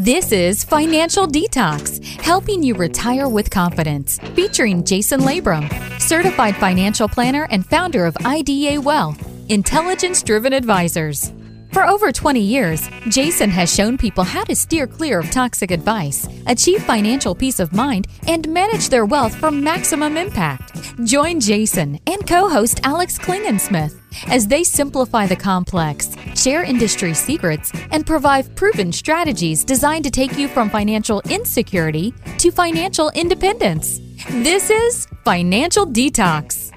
This is Financial Detox, helping you retire with confidence, featuring Jason Labrum, certified financial planner and founder of IDA Wealth, intelligence driven advisors. For over 20 years, Jason has shown people how to steer clear of toxic advice, achieve financial peace of mind, and manage their wealth for maximum impact. Join Jason and co host Alex Klingensmith as they simplify the complex, share industry secrets, and provide proven strategies designed to take you from financial insecurity to financial independence. This is Financial Detox.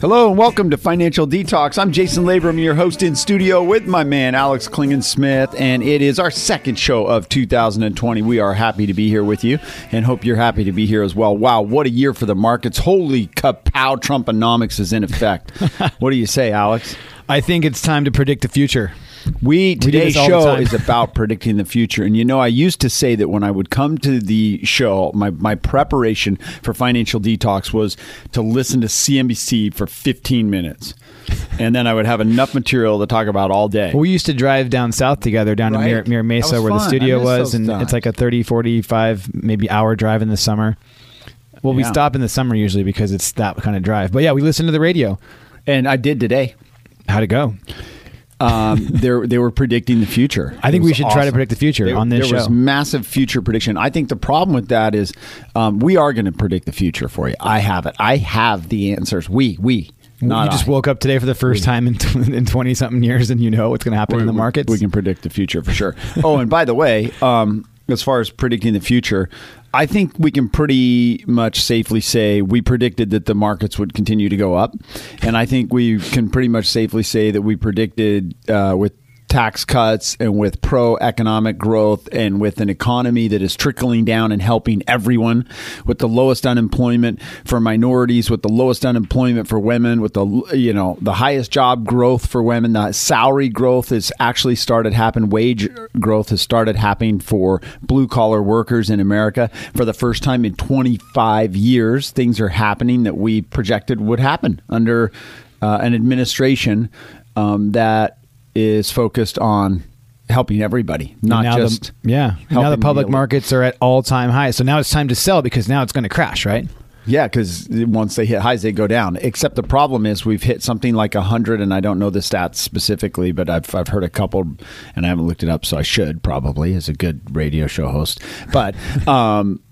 Hello and welcome to Financial Detox. I'm Jason Labrum, your host in studio with my man Alex Klingensmith, and it is our second show of 2020. We are happy to be here with you and hope you're happy to be here as well. Wow, what a year for the markets. Holy kapow, Trumponomics is in effect. what do you say, Alex? I think it's time to predict the future. We today's the show is about predicting the future, and you know I used to say that when I would come to the show, my my preparation for financial detox was to listen to CNBC for 15 minutes, and then I would have enough material to talk about all day. We used to drive down south together, down to Right. Mir, Mira Mesa, where the fun. I studio was, and times. it's like a 30, 45, maybe hour drive in the summer. Well, we stop in the summer usually because it's that kind of drive. But yeah, we listen to the radio. and I did today. How'd it go? Um, they they were predicting the future. I think we was should try to predict the future There- on this there was show. massive future prediction. I think the problem with that is um, we are going to predict the future for you. I have it. I have the answers. We we not you just I. woke up today for the first time in in twenty something years, and you know what's going to happen in the We- markets. We can predict the future for sure. oh, and by the way, um, as far as predicting the future, I think we can pretty much safely say we predicted that the markets would continue to go up, and I think we can pretty much safely say that we predicted uh, with tax cuts and with pro economic growth and with an economy that is trickling down and helping everyone with the lowest unemployment for minorities with the lowest unemployment for women with the you know the highest job growth for women the salary growth has actually started happening wage growth has started happening for blue collar workers in America. For the first time in 25 years things are happening that we projected would happen under uh, an administration um, that is focused on helping everybody, not now just the, yeah. Now the public markets are at all time highs. So now it's time to sell because now it's going to crash, right? Yeah, because once they hit highs, they go down. Except the problem is we've hit something like hundred, and I don't know the stats specifically, but I've I've heard a couple, and I haven't looked it up, so I should probably as a good radio show host. But um,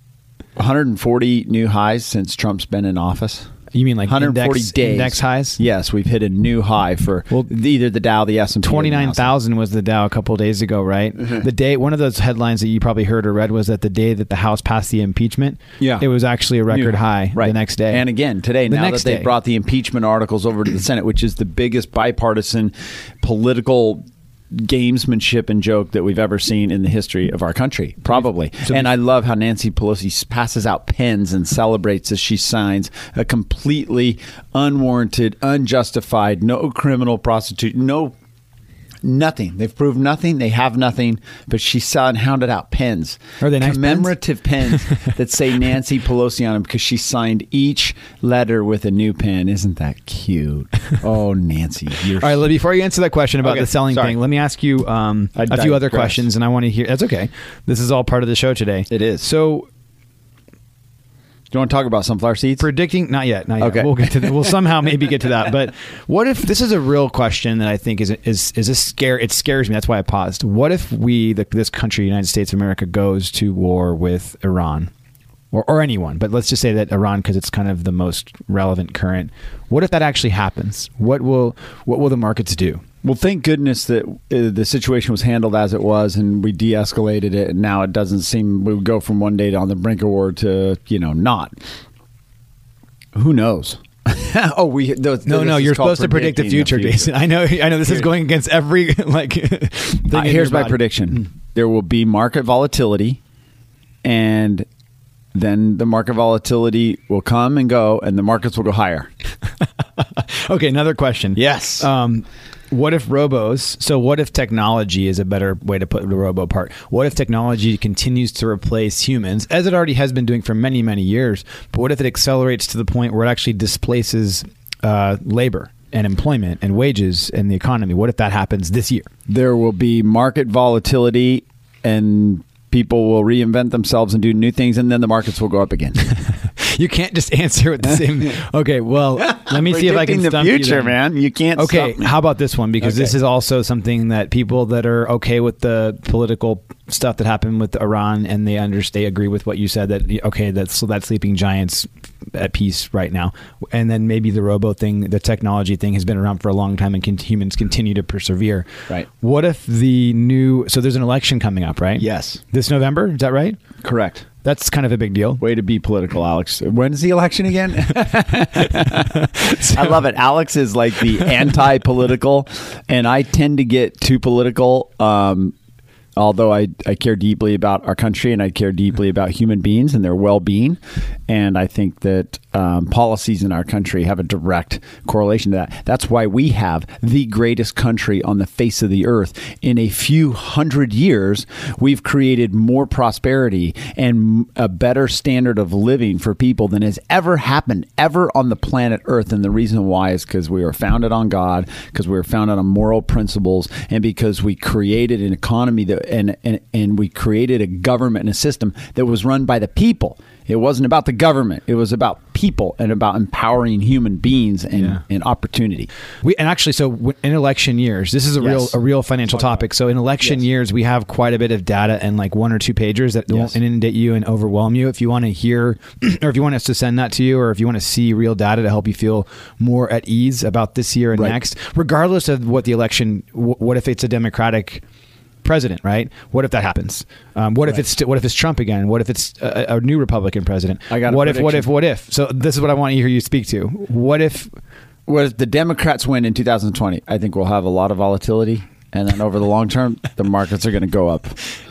140 new highs since Trump's been in office. You mean like 140 index, days index highs? Yes, we've hit a new high for Well, either the Dow, the S and P, Twenty nine thousand was the Dow a couple of days ago, right? Mm-hmm. The day one of those headlines that you probably heard or read was that the day that the House passed the impeachment, Yeah. it was actually a record New- high right. the next day. And again, today, The now next that they brought the impeachment articles over to the Senate, which is the biggest bipartisan political gamesmanship and joke that we've ever seen in the history of our country, probably. and I love how Nancy Pelosi passes out pens and celebrates as she signs a completely unwarranted, unjustified, no criminal prostitution, no Nothing. They've proved nothing. They have nothing. But she saw and hounded out pens. Are they nice commemorative pens, that say Nancy Pelosi on them because she signed each letter with a new pen. Isn't that cute? Oh, Nancy, you're All right, before you answer that question about Okay, the selling sorry. thing, let me ask you um, a few other questions, and I want to hear. That's okay. This is all part of the show today. It is. So you want to talk about sunflower seeds? predicting not yet not yet. Okay. we'll get to that we'll somehow maybe get to that. But what if this is a real question that i think is is is this scare it scares me that's why i paused. What if we the, this country united states of america goes to war with iran? Or, or anyone but let's just say that iran because it's kind of the most relevant current. What if that actually happens? What will what will the markets do Well, thank goodness that uh, the situation was handled as it was, and we de-escalated it. And now it doesn't seem we would go from one day on the brink of war to you know not. Who knows? oh, we no no, no, you're supposed to predict the future, Jason. I know, I know. This is going against every like. thing Uh, here's my body. prediction: there will be market volatility, and then the market volatility will come and go, and the markets will go higher. Okay, another question. Yes. Um, what if robos? So, what if technology is a better way to put the robo part? What if technology continues to replace humans, as it already has been doing for many, many years? But what if it accelerates to the point where it actually displaces uh, labor? and employment and wages and the economy? What if that happens this year? There will be market volatility and people will reinvent themselves and do new things and then the markets will go up again. you can't just answer with the same. Okay, well, let me see if I can the stump you future, then. man. You can't Okay, how about this one? Because this is also something that people that are okay with the political stuff that happened with Iran and they understand, they agree with what you said that okay, that's so that sleeping giants at peace right now, and then maybe the robo thing, the technology thing has been around for a long time and can, humans continue to persevere. Right. What if the new? So there's an election coming up, right? Yes. This November, is that right? Correct. That's kind of a big deal. Way to be political, Alex. When's the election again? I love it. Alex is like the anti political, and I tend to get too political. Um, although I, I care deeply about our country and I care deeply about human beings and their well being. And I think that um, policies in our country have a direct correlation to that. That's why we have the greatest country on the face of the earth. In a few hundred years, we've created more prosperity and a better standard of living for people than has ever happened ever on the planet Earth. And the reason why is because we were founded on God, because we were founded on moral principles, and because we created an economy that and, and and we created a government and a system that was run by the people. It wasn't about the government. It was about people and about empowering human beings and, Yeah. and opportunity. We and actually, so in election years, this is a real a real financial topic. So in election Yes. years, we have quite a bit of data and like one or two pagers that won't inundate you and overwhelm you. If you want to hear, or if you want us to send that to you, or if you want to see real data to help you feel more at ease about this year and Right. next, regardless of what the election, what if it's a Democratic president, right? What if that happens? Um, what if it's what if it's Trump again? What if it's a, a new Republican president? I got a what if what if what if? So this is what I want to hear you speak to. What if Whereas the Democrats win in 2020, I think we'll have a lot of volatility. And then over the long term, the markets are going to go up.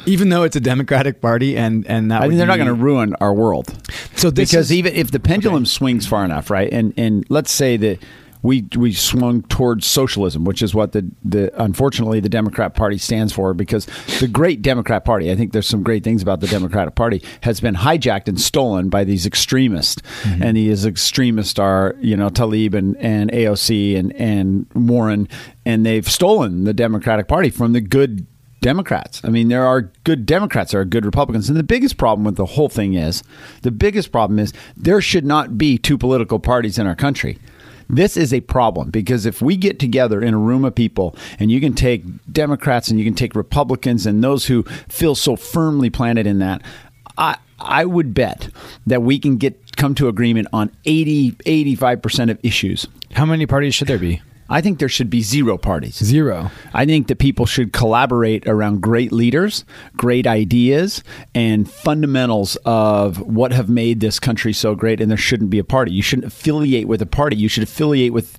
even though it's a Democratic Party and and that I mean, they're not going to ruin our world. So this because is- even if the pendulum swings far enough, right? And and let's say that we we swung towards socialism, which is what the the unfortunately the Democrat Party stands for. Because the great Democrat Party, I think there's some great things about the Democratic Party, has been hijacked and stolen by these extremists, mm-hmm. and these extremists are you know Tlaib and and AOC and and Warren, and they've stolen the Democratic Party from the good Democrats. I mean, there are good Democrats, there are good Republicans. And the biggest problem with the whole thing is the biggest problem is there should not be two political parties in our country. This is a problem because if we get together in a room of people and you can take Democrats and you can take Republicans and those who feel so firmly planted in that, I I would bet that we can get come to agreement on 80 85% of issues. How many parties should there be? I think there should be zero parties. Zero. I think that people should collaborate around great leaders, great ideas, and fundamentals of what have made this country so great. And there shouldn't be a party. You shouldn't affiliate with a party. You should affiliate with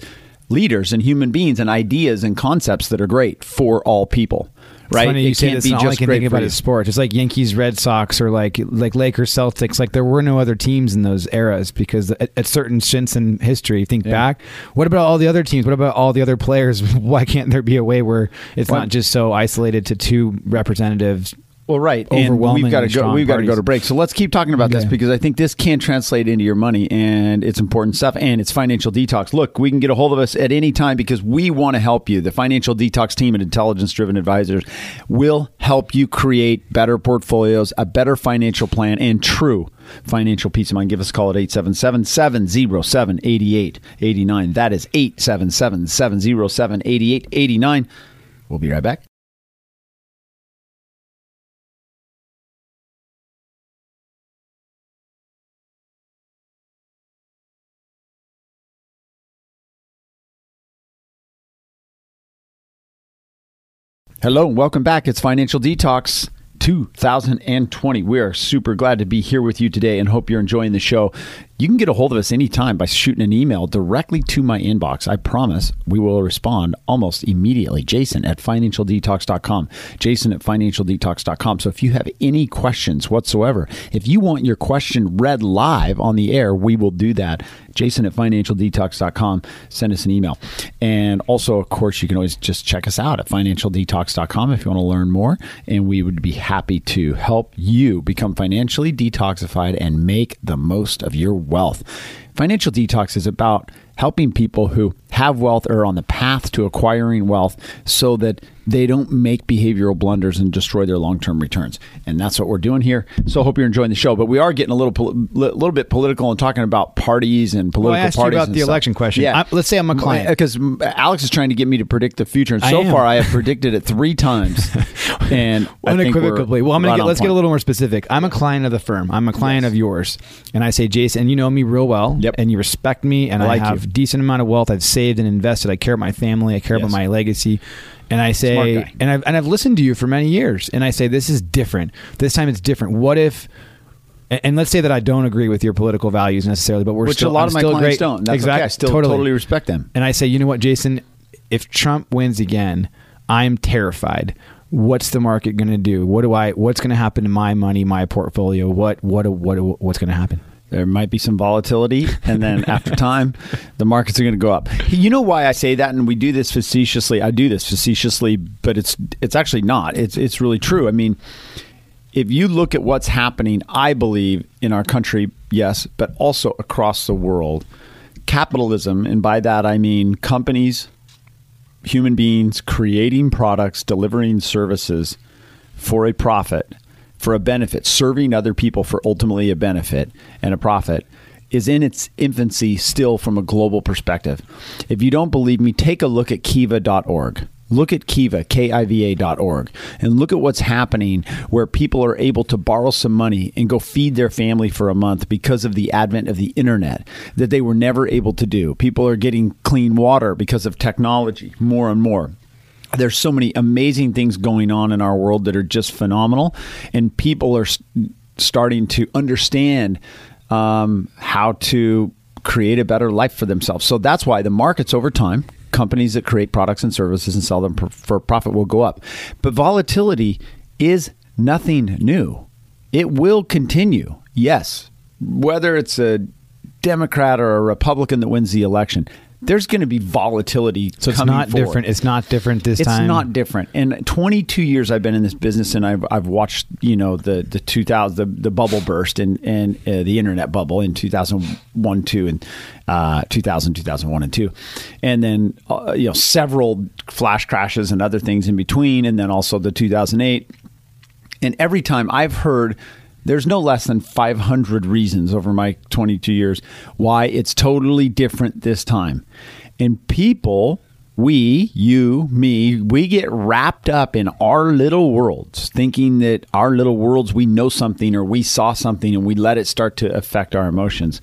leaders and human beings and ideas and concepts that are great for all people. It's Right? funny you it say can't this. be and All I just can think about you. is sport. It's like Yankees, Red Sox, or like like Lakers, Celtics. Like there were no other teams in those eras because at, at certain stints in history, think Yeah. back. What about all the other teams? What about all the other players? Why can't there be a way where it's Well- not just so isolated to two representatives? Well, right, and we've got to go. We've got to go to break. So let's keep talking about this because I think this can translate into your money and it's important stuff and it's financial detox. Look, we can get a hold of us at any time because we want to help you. The financial detox team at Intelligence Driven Advisors will help you create better portfolios, a better financial plan, and true financial peace of mind. Give us a call at 877 707 8889. That is 877 707 8889. We'll be right back. Hello and welcome back. It's Financial Detox 2020. We are super glad to be here with you today and hope you're enjoying the show. You can get a hold of us anytime by shooting an email directly to my inbox. I promise we will respond almost immediately. Jason at financialdetox.com. Jason at financialdetox.com. So if you have any questions whatsoever, if you want your question read live on the air, we will do that. Jason at financialdetox.com. Send us an email. And also, of course, you can always just check us out at financialdetox.com if you want to learn more. And we would be happy to help you become financially detoxified and make the most of your wealth. Financial detox is about helping people who have wealth or are on the path to acquiring wealth so that they don't make behavioral blunders and destroy their long-term returns. And that's what we're doing here. So I hope you're enjoying the show. But we are getting a little pol- little bit political and talking about parties and political well, I asked parties. you about and the stuff. election question. Yeah. I, let's say I'm a uh, client. Because Alex is trying to get me to predict the future, and so am. far I have predicted it three times. And I unequivocally. Well, I'm gonna right get, let's get a little more specific. I'm a client of the firm. I'm a client of yours, and I say, Jason, you know me real well, Yep. and you respect me, and I I, like have you. decent amount of wealth. I've saved and invested. I care about my family. I care about my legacy. And I say, and I've and I've listened to you for many years, and I say this is different. This time it's different. What if? and- And let's say that I don't agree with your political values necessarily, but we're Which still a lot I'm of my clients great. don't. That's exactly. okay. I still totally. totally respect them. And I say, you know what, Jason? If Trump wins again, I'm terrified. What's the market going to do? What do I? What's going to happen to my money, my portfolio? What? What? What? What's going to happen? There might be some volatility, and then after time, the markets are going to go up. You know why I say that, and we do this facetiously. I do this facetiously, but it's it's actually not. It's it's really true. I mean, if you look at what's happening, I believe in our country, yes, but also across the world, capitalism, and by that I mean companies, human beings creating products, delivering services for a profit, for a benefit, serving other people for ultimately a benefit and a profit is in its infancy still from a global perspective. If you don't believe me, take a look at kiva.org. Look at Kiva, K-I-V-A.org, and look at what's happening where people are able to borrow some money and go feed their family for a month because of the advent of the internet that they were never able to do. People are getting clean water because of technology more and more there's so many amazing things going on in our world that are just phenomenal and people are starting to understand um, how to create a better life for themselves. So that's why the markets over time companies that create products and services and sell them for, for profit will go up. But volatility is nothing new. It will continue yes. Whether it's a democrat or a republican that wins the election there's going to be volatility So it's not forward. different. It's not different this It's time. It's not different. And 22 years I've been in this business, and I've I've watched you know the the 2000 the, the bubble burst and and uh, the internet bubble in 2001 two and uh, 2000 2001 and two, and then uh, you know several flash crashes and other things in between, and then also the 2008. And every time I've heard there's no less than 500 reasons over my 22 years why it's totally different this time. And people, we, you, me, we get wrapped up in our little worlds, thinking that our little worlds, we know something or we saw something and we let it start to affect our emotions.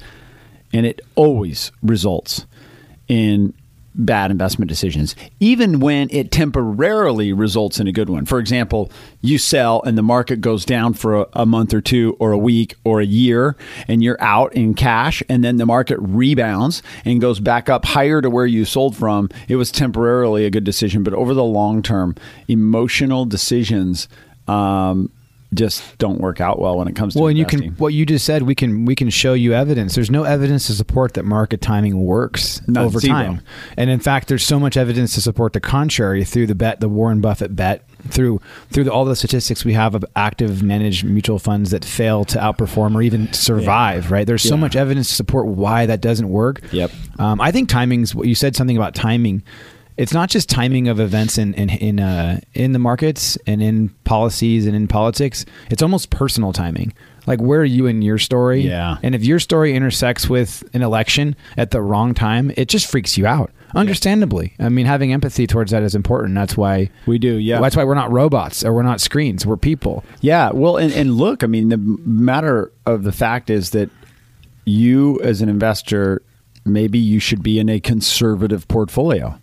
And it always results in bad investment decisions, even when it temporarily results in a good one. For example, you sell and the market goes down for a, a month or two or a week or a year, and you're out in cash, and then the market rebounds and goes back up higher to where you sold from. It was temporarily a good decision, but over the long term, emotional decisions. Um, just don't work out well when it comes to Well, and you can what you just said. We can we can show you evidence. There's no evidence to support that market timing works None, over zero. time, and in fact, there's so much evidence to support the contrary through the bet, the Warren Buffett bet, through through the, all the statistics we have of active managed mutual funds that fail to outperform or even survive. Right? There's so Yeah. much evidence to support why that doesn't work. Yep. Um, I think timing's. What you said something about timing. It's not just timing of events in in in, uh, in the markets and in policies and in politics. It's almost personal timing. Like where are you in your story? Yeah. And if your story intersects with an election at the wrong time, it just freaks you out. Understandably. I mean, having empathy towards that is important. That's why We do, yeah. That's why we're not robots or we're not screens. We're people. Yeah, well, and, and look, I mean, the matter of the fact is that you, as an investor, maybe you should be in a conservative portfolio.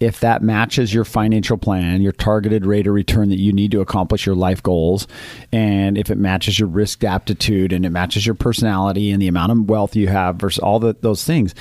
If that matches your financial plan, your targeted rate of return that you need to accomplish your life goals, and if it matches your risk aptitude and it matches your personality and the amount of wealth you have versus all the, those things,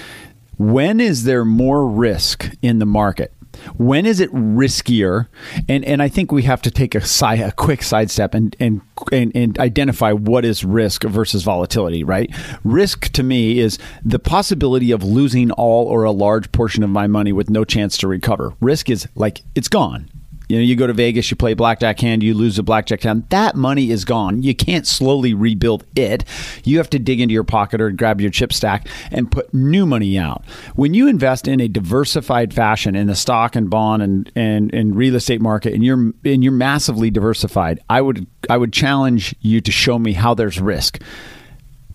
when is there more risk in the market? When is it riskier? And and I think we have to take a a quick sidestep and, and and and identify what is risk versus volatility. Right? Risk to me is the possibility of losing all or a large portion of my money with no chance to recover. Risk is like it's gone. You know, you go to Vegas, you play blackjack hand, you lose a blackjack hand. That money is gone. You can't slowly rebuild it. You have to dig into your pocket or grab your chip stack and put new money out. When you invest in a diversified fashion in the stock and bond and and, and real estate market, and you're and you're massively diversified, I would I would challenge you to show me how there's risk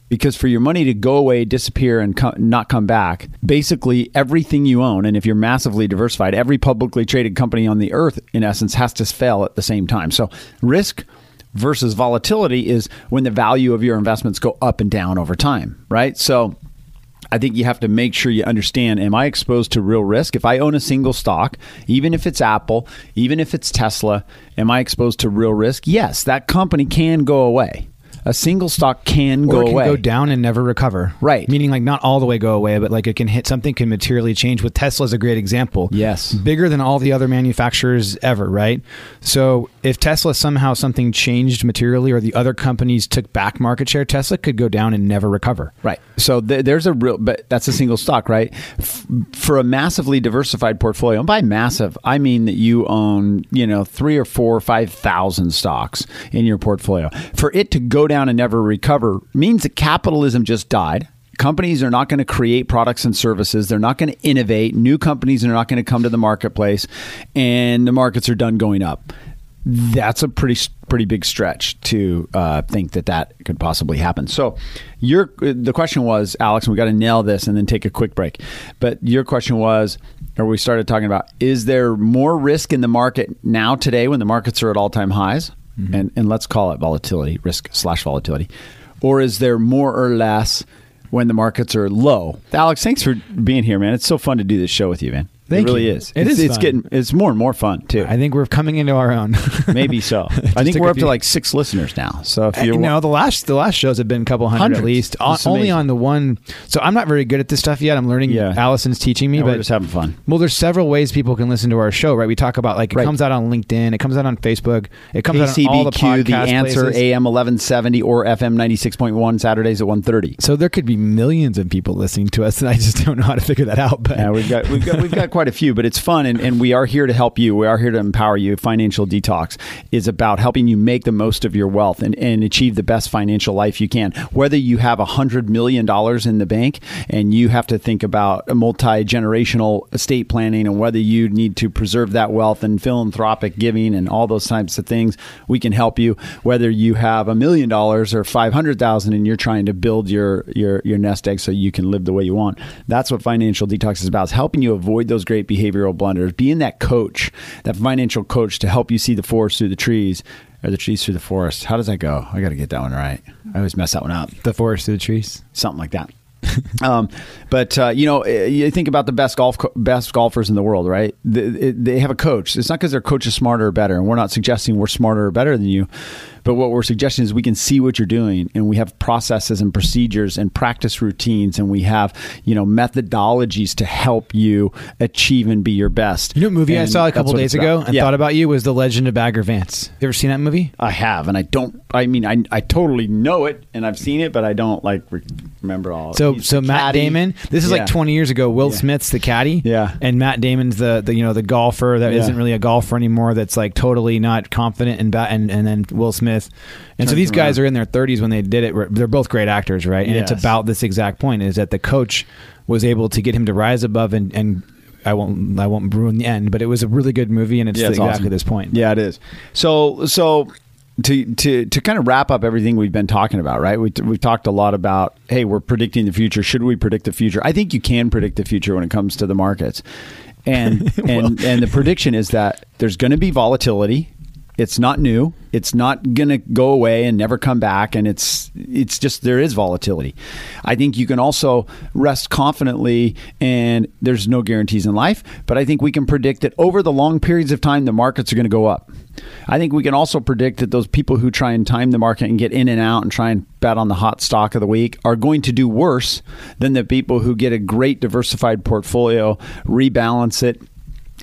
because for your money to go away, disappear, and co- not come back, basically everything you own, and if you're massively diversified, every publicly traded company on the earth, in essence, has to fail at the same time. So, risk versus volatility is when the value of your investments go up and down over time, right? So, I think you have to make sure you understand am I exposed to real risk? If I own a single stock, even if it's Apple, even if it's Tesla, am I exposed to real risk? Yes, that company can go away a single stock can or go it can away. go down and never recover. Right. Meaning like not all the way go away, but like it can hit something can materially change. With Tesla is a great example. Yes. Bigger than all the other manufacturers ever, right? So if Tesla somehow something changed materially or the other companies took back market share, Tesla could go down and never recover. Right. So th- there's a real, but that's a single stock, right? F- for a massively diversified portfolio, and by massive, I mean that you own, you know, three or four or five thousand stocks in your portfolio. For it to go down and never recover means that capitalism just died. Companies are not going to create products and services. They're not going to innovate. New companies are not going to come to the marketplace, and the markets are done going up that's a pretty pretty big stretch to uh, think that that could possibly happen. So, your the question was, Alex, and we got to nail this and then take a quick break. But your question was, or we started talking about, is there more risk in the market now today when the markets are at all time highs? Mm-hmm. And and let's call it volatility, risk slash volatility, or is there more or less when the markets are low? Alex, thanks for being here, man. It's so fun to do this show with you, man. Thank it really you. is. It it's, is It's getting. It's more and more fun too. I think we're coming into our own. Maybe so. I think we're up to like six listeners now. So if eh, you you're know, the last the last shows have been a couple hundred Hundreds. at least. Only on the one. So I'm not very good at this stuff yet. I'm learning. Yeah. Allison's teaching me, Yeah, but just having fun. Well, there's several ways people can listen to our show, right? We talk about like it Right. comes out on LinkedIn, it comes out on Facebook, it comes out on all the KCBQ, podcast the answer, places. AM eleven seventy or FM ninety six point one Saturdays at 1:30. so there could be millions of people listening to us, and I just don't know how to figure that out. But Yeah, we've got we've got we've got quite a few, but it's fun, and, and we are here to help you. We are here to empower you. Financial Detox is about helping you make the most of your wealth and, and achieve the best financial life you can. Whether you have a hundred million dollars in the bank and you have to think about multi generational estate planning, and whether you need to preserve that wealth and philanthropic giving and all those types of things, we can help you. Whether you have a million dollars or five hundred thousand, and you're trying to build your your your nest egg so you can live the way you want. That's what financial detox is about. Is helping you avoid those great behavioral blunders. Being that coach, that financial coach to help you see the forest through the trees. Or the trees through the forest. How does that go? I got to get that one right. I always mess that one up the forest through the trees. something like that. um, but uh, you know, you think about the best golf co- best golfers in the world, right? They, they have a coach. It's not because their coach is smarter or better, and we're not suggesting we're smarter or better than you. But what we're suggesting is we can see what you're doing, and we have processes and procedures and practice routines, and we have you know methodologies to help you achieve and be your best. You know, movie I saw a couple days ago and Yeah. thought about you was The Legend of Bagger Vance. You ever seen that movie? I have, and I don't. I mean, I I totally know it, and I've seen it, but I don't like re- remember all. So, He's so Matt caddy. Damon. This is Yeah. like 20 years ago. Will Yeah. Smith's the caddy. Yeah. And Matt Damon's the, the you know the golfer that not really a golfer anymore. That's like totally not confident and bat. And, and then Will Smith. And so these guys around. are in their 30s when they did it. They're both great actors, right? And it's about this exact point: is that the coach was able to get him to rise above and and. I won't. I won't ruin the end, but it was a really good movie, and it's, Yeah, it's exactly awesome. this point. Yeah, it is. So so to to to kind of wrap up everything we've been talking about, right? We we've talked a lot about hey, we're predicting the future. Should we predict the future? I think you can predict the future when it comes to the markets. And and and the prediction is that there's going to be volatility. It's not new. It's not going to go away and never come back and it's it's just there is volatility. I think you can also rest confidently and there's no guarantees in life, but I think we can predict that over the long periods of time the markets are going to go up. I think we can also predict that those people who try and time the market and get in and out and try and bet on the hot stock of the week are going to do worse than the people who get a great diversified portfolio, rebalance it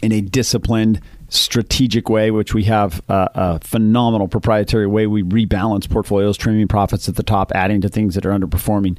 in a disciplined, strategic way, which we have a, a phenomenal proprietary way we rebalance portfolios, trimming profits at the top, adding to things that are underperforming.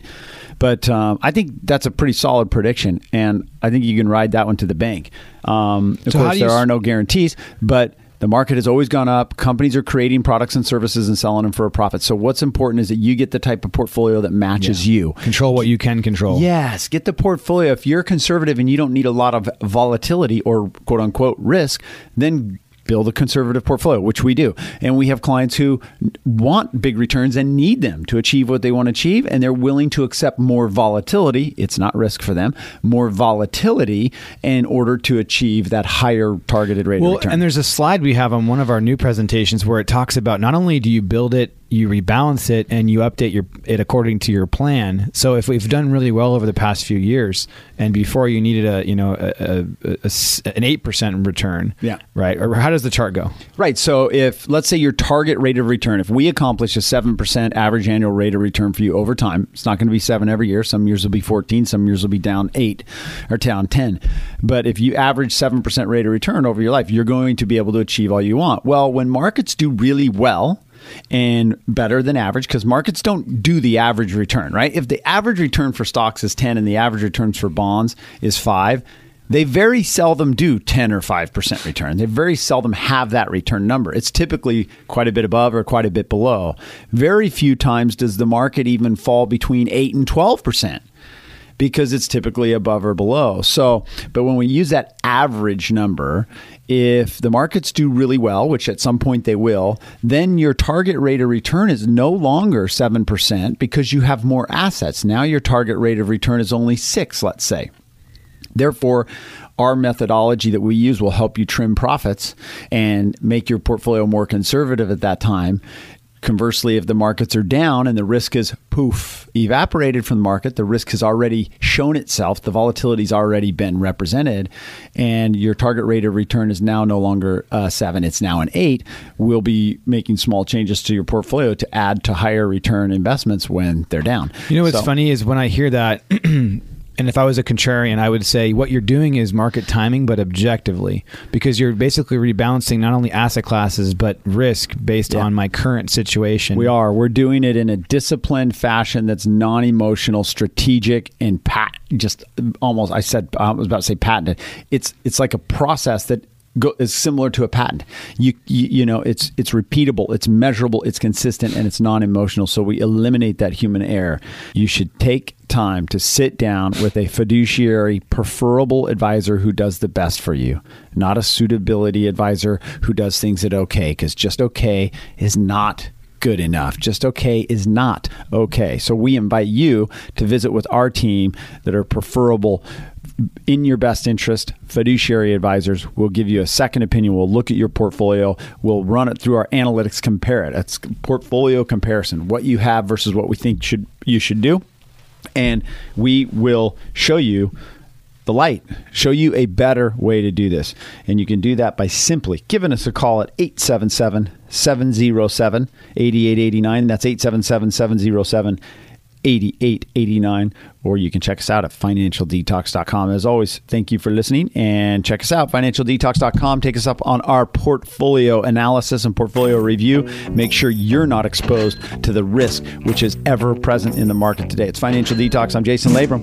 But um, I think that's a pretty solid prediction, and I think you can ride that one to the bank. Um, of So course, there are no guarantees, but The market has always gone up. Companies are creating products and services and selling them for a profit. So what's important is that you get the type of portfolio that matches you. Control what you can control. Yes, get the portfolio. If you're conservative and you don't need a lot of volatility or quote unquote risk, then build a conservative portfolio, which we do. And we have clients who want big returns and need them to achieve what they want to achieve, and they're willing to accept more volatility. It's not risk for them, more volatility in order to achieve that higher targeted rate well, of return. And there's a slide we have on one of our new presentations where it talks about not only do you build it you rebalance it and you update your it according to your plan. So if we've done really well over the past few years, and before you needed a you know a, a, a, an eight percent return, yeah, right. Or how does the chart go? Right. So if let's say your target rate of return, if we accomplish a seven percent average annual rate of return for you over time, it's not going to be seven every year. Some years will be fourteen. Some years will be down eight or down ten. But if you average seven percent rate of return over your life, you're going to be able to achieve all you want. Well, when markets do really well and better than average because markets don't do the average return, right? If the average return for stocks is 10 and the average returns for bonds is 5, they very seldom do 10 or 5% return. They very seldom have that return number. It's typically quite a bit above or quite a bit below. Very few times does the market even fall between 8 and 12% because it's typically above or below. So, but when we use that average number, if the markets do really well, which at some point they will, then your target rate of return is no longer 7% because you have more assets. Now your target rate of return is only 6, let's say. Therefore, our methodology that we use will help you trim profits and make your portfolio more conservative at that time Conversely, if the markets are down and the risk is poof, evaporated from the market, the risk has already shown itself, the volatility's already been represented, and your target rate of return is now no longer uh, seven, it's now an eight. We'll be making small changes to your portfolio to add to higher return investments when they're down. You know what's so, funny is when I hear that. and if I was a contrarian, I would say what you're doing is market timing, but objectively, because you're basically rebalancing not only asset classes but risk based yeah. on my current situation. We are. We're doing it in a disciplined fashion that's non-emotional, strategic, and pat. Just almost. I said I was about to say patented. It's it's like a process that go, is similar to a patent. You, you, you know it's it's repeatable, it's measurable, it's consistent, and it's non emotional. So we eliminate that human error. You should take time to sit down with a fiduciary, preferable advisor who does the best for you, not a suitability advisor who does things at okay, because just okay is not good enough. Just okay is not okay. So we invite you to visit with our team that are preferable in your best interest, fiduciary advisors will give you a second opinion. We'll look at your portfolio. We'll run it through our analytics, compare it. It's portfolio comparison, what you have versus what we think should you should do. And we will show you the light, show you a better way to do this. And you can do that by simply giving us a call at 877 707 8889. That's 877 707 8889 or you can check us out at financialdetox.com as always thank you for listening and check us out financialdetox.com take us up on our portfolio analysis and portfolio review. Make sure you're not exposed to the risk which is ever present in the market today. It's financial detox. I'm jason labrum.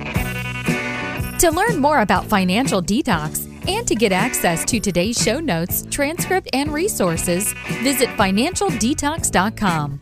To learn more about financial detox and to get access to today's show notes transcript and resources visit financialdetox.com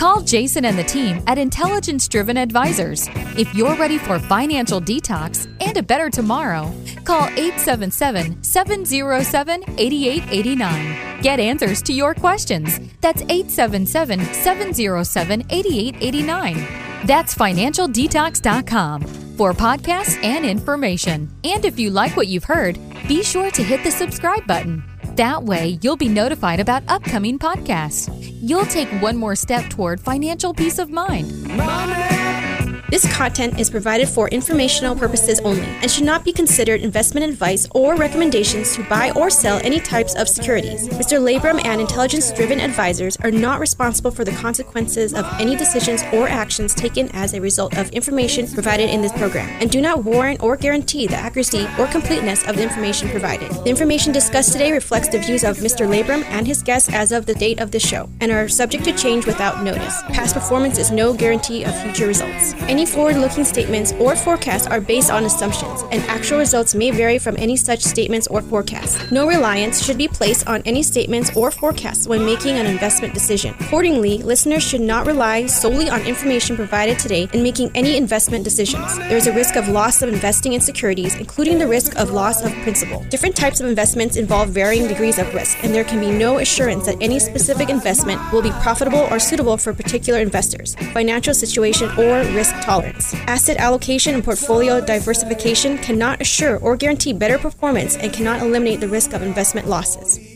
Call Jason and the team at Intelligence Driven Advisors. If you're ready for financial detox and a better tomorrow, call 877 707 8889. Get answers to your questions. That's 877 707 8889. That's financialdetox.com for podcasts and information. And if you like what you've heard, be sure to hit the subscribe button. That way, you'll be notified about upcoming podcasts. You'll take one more step toward financial peace of mind. Money. This content is provided for informational purposes only and should not be considered investment advice or recommendations to buy or sell any types of securities. Mr. Labrum and intelligence driven advisors are not responsible for the consequences of any decisions or actions taken as a result of information provided in this program and do not warrant or guarantee the accuracy or completeness of the information provided. The information discussed today reflects the views of Mr. Labrum and his guests as of the date of this show and are subject to change without notice. Past performance is no guarantee of future results. Any Any forward looking statements or forecasts are based on assumptions, and actual results may vary from any such statements or forecasts. No reliance should be placed on any statements or forecasts when making an investment decision. Accordingly, listeners should not rely solely on information provided today in making any investment decisions. There is a risk of loss of investing in securities, including the risk of loss of principal. Different types of investments involve varying degrees of risk, and there can be no assurance that any specific investment will be profitable or suitable for particular investors, financial situation, or risk tolerance. Asset allocation and portfolio diversification cannot assure or guarantee better performance and cannot eliminate the risk of investment losses.